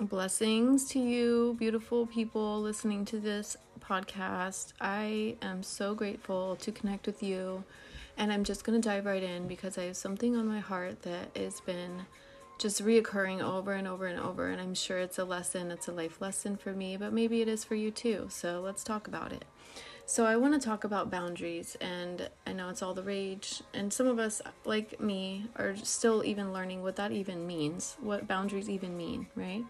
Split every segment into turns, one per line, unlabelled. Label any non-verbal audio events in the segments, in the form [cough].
Blessings to you, beautiful people listening to this podcast. I am so grateful to connect with you, and I'm just going to dive right in because I have something on my heart that has been just reoccurring over and over and over. And I'm sure it's a lesson, it's a life lesson for me, but maybe it is for you too. So let's talk about it. So, I want to talk about boundaries, and I know it's all the rage. And some of us, like me, are still even learning what that even means, what boundaries even mean, right?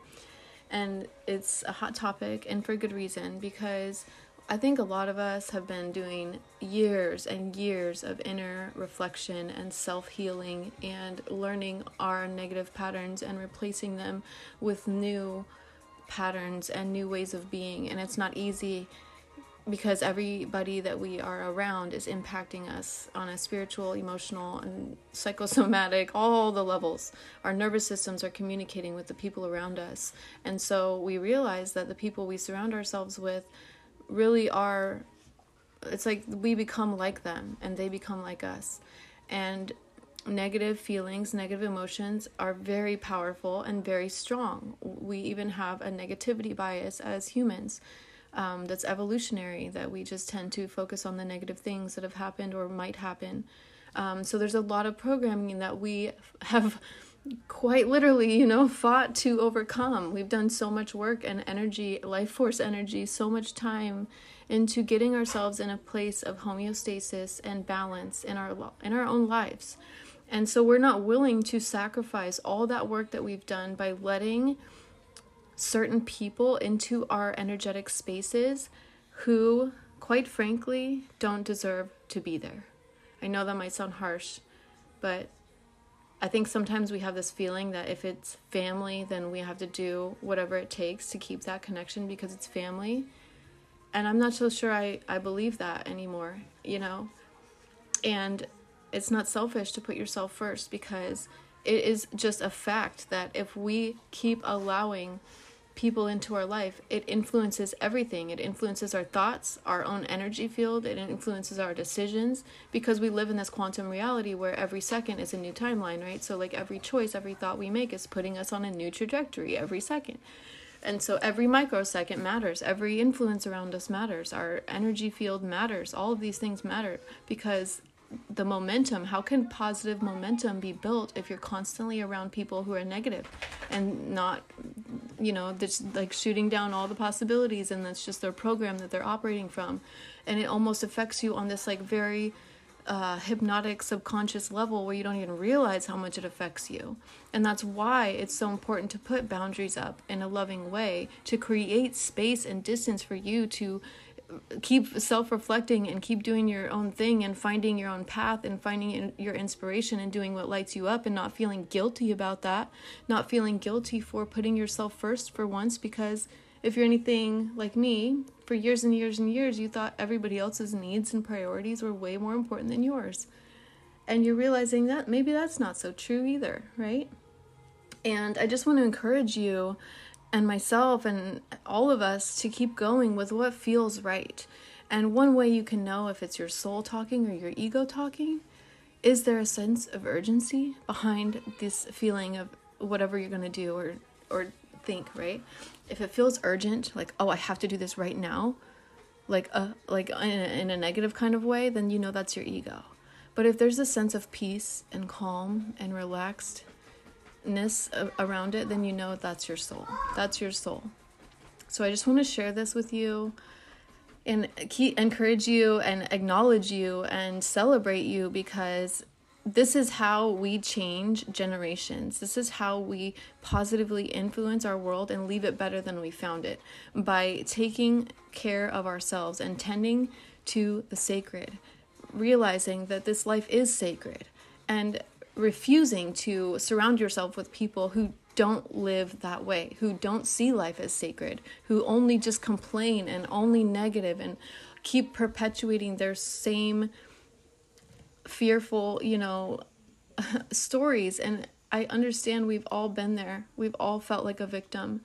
And it's a hot topic, and for good reason, because I think a lot of us have been doing years and years of inner reflection and self healing and learning our negative patterns and replacing them with new patterns and new ways of being. And it's not easy because everybody that we are around is impacting us on a spiritual, emotional, and psychosomatic, all the levels. Our nervous systems are communicating with the people around us. And so we realize that the people we surround ourselves with really are, it's like we become like them and they become like us. And negative feelings, negative emotions are very powerful and very strong. We even have a negativity bias as humans um, that's evolutionary that we just tend to focus on the negative things that have happened or might happen. Um, so there's a lot of programming that we have quite literally, you know, fought to overcome. We've done so much work and energy, life force energy, so much time into getting ourselves in a place of homeostasis and balance in our in our own lives. And so we're not willing to sacrifice all that work that we've done by letting certain people into our energetic spaces who, quite frankly, don't deserve to be there. I know that might sound harsh, but I think sometimes we have this feeling that if it's family, then we have to do whatever it takes to keep that connection because it's family. And I'm not so sure I, I believe that anymore, you know? And it's not selfish to put yourself first because it is just a fact that if we keep allowing people into our life, it influences everything. It influences our thoughts, our own energy field, it influences our decisions because we live in this quantum reality where every second is a new timeline, right? So, like every choice, every thought we make is putting us on a new trajectory every second. And so every microsecond matters. Every influence around us matters. Our energy field matters. All of these things matter because the momentum how can positive momentum be built if you're constantly around people who are negative and not you know just like shooting down all the possibilities and that's just their program that they're operating from and it almost affects you on this like very uh, hypnotic subconscious level where you don't even realize how much it affects you. And that's why it's so important to put boundaries up in a loving way to create space and distance for you to keep self-reflecting and keep doing your own thing and finding your own path and finding your inspiration and doing what lights you up and not feeling guilty about that. Not feeling guilty for putting yourself first for once because if you're anything like me for years and years and years you thought everybody else's needs and priorities were way more important than yours. And you're realizing that maybe that's not so true either right? And i just want to encourage you and myself and all of us to keep going with what feels right. And one way you can know if it's your soul talking or your ego talking is there a sense of urgency behind this feeling of whatever you're going to do or or think, right? If it feels urgent, like oh, I have to do this right now, like a like in a, in a negative kind of way, then you know that's your ego. But if there's a sense of peace and calm and relaxed ness around it, then you know that's your soul. That's your soul. So I just want to share this with you and keep, encourage you and acknowledge you and celebrate you because this is how we change generations. This is how we positively influence our world and leave it better than we found it by taking care of ourselves and tending to the sacred, realizing that this life is sacred. And refusing to surround yourself with people who don't live that way, who don't see life as sacred, who only just complain and only negative and keep perpetuating their same fearful, you know, [laughs] stories. And I understand we've all been there, we've all felt like a victim.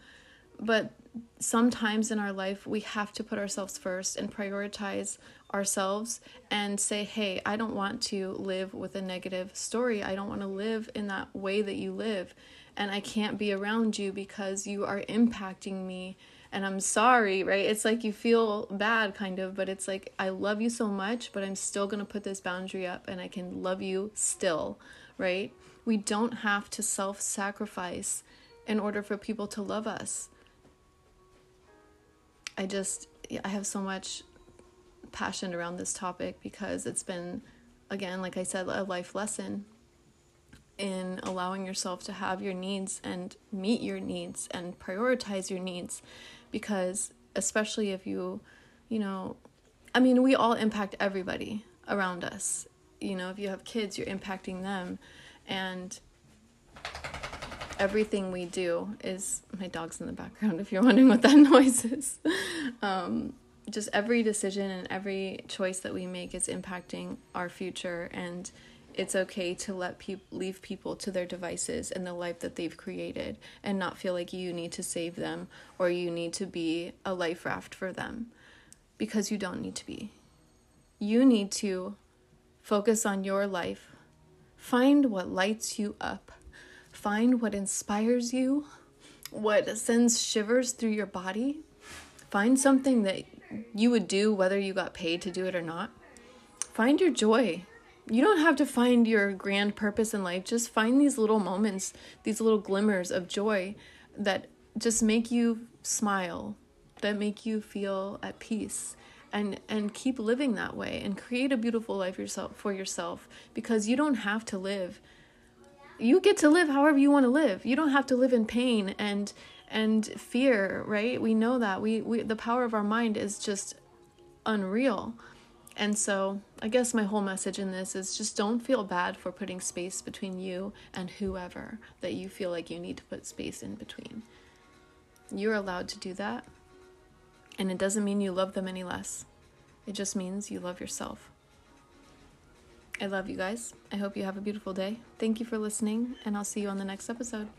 But sometimes in our life, we have to put ourselves first and prioritize ourselves and say, hey, I don't want to live with a negative story. I don't want to live in that way that you live. and I can't be around you because you are impacting me and I'm sorry, right? It's like you feel bad kind of, but it's like I love you so much, but I'm still going to put this boundary up and I can love you still, right? We don't have to self-sacrifice in order for people to love us. I just I have so much passion around this topic because it's been again, like I said, a life lesson in allowing yourself to have your needs and meet your needs and prioritize your needs because especially if you you know i mean we all impact everybody around us. You know if you have kids you're impacting them. And everything we do is my dog's in the background if you're wondering what that [laughs] noise is. Um, just every decision and every choice that we make is impacting our future and it's okay to let people leave people to their devices and the life that they've created and not feel like you need to save them or you need to be a life raft for them because you don't need to be. You need to focus on your life. Find what lights you up. Find what inspires you what sends shivers through your body. Find something that you would do whether you got paid to do it or not find your joy you don't have to find your grand purpose in life. Just find these little moments, these little glimmers of joy that just make you smile, that make you feel at peace. And, and keep living that way and create a beautiful life yourself for yourself because you don't have to live you get to live however you want to live you don't have to live in pain and and fear right we know that we, we the power of our mind is just unreal and so, I guess my whole message in this is just don't feel bad for putting space between you and whoever that you feel like you need to put space in between. You're allowed to do that. And it doesn't mean you love them any less, it just means you love yourself. I love you guys. I hope you have a beautiful day. Thank you for listening, and I'll see you on the next episode.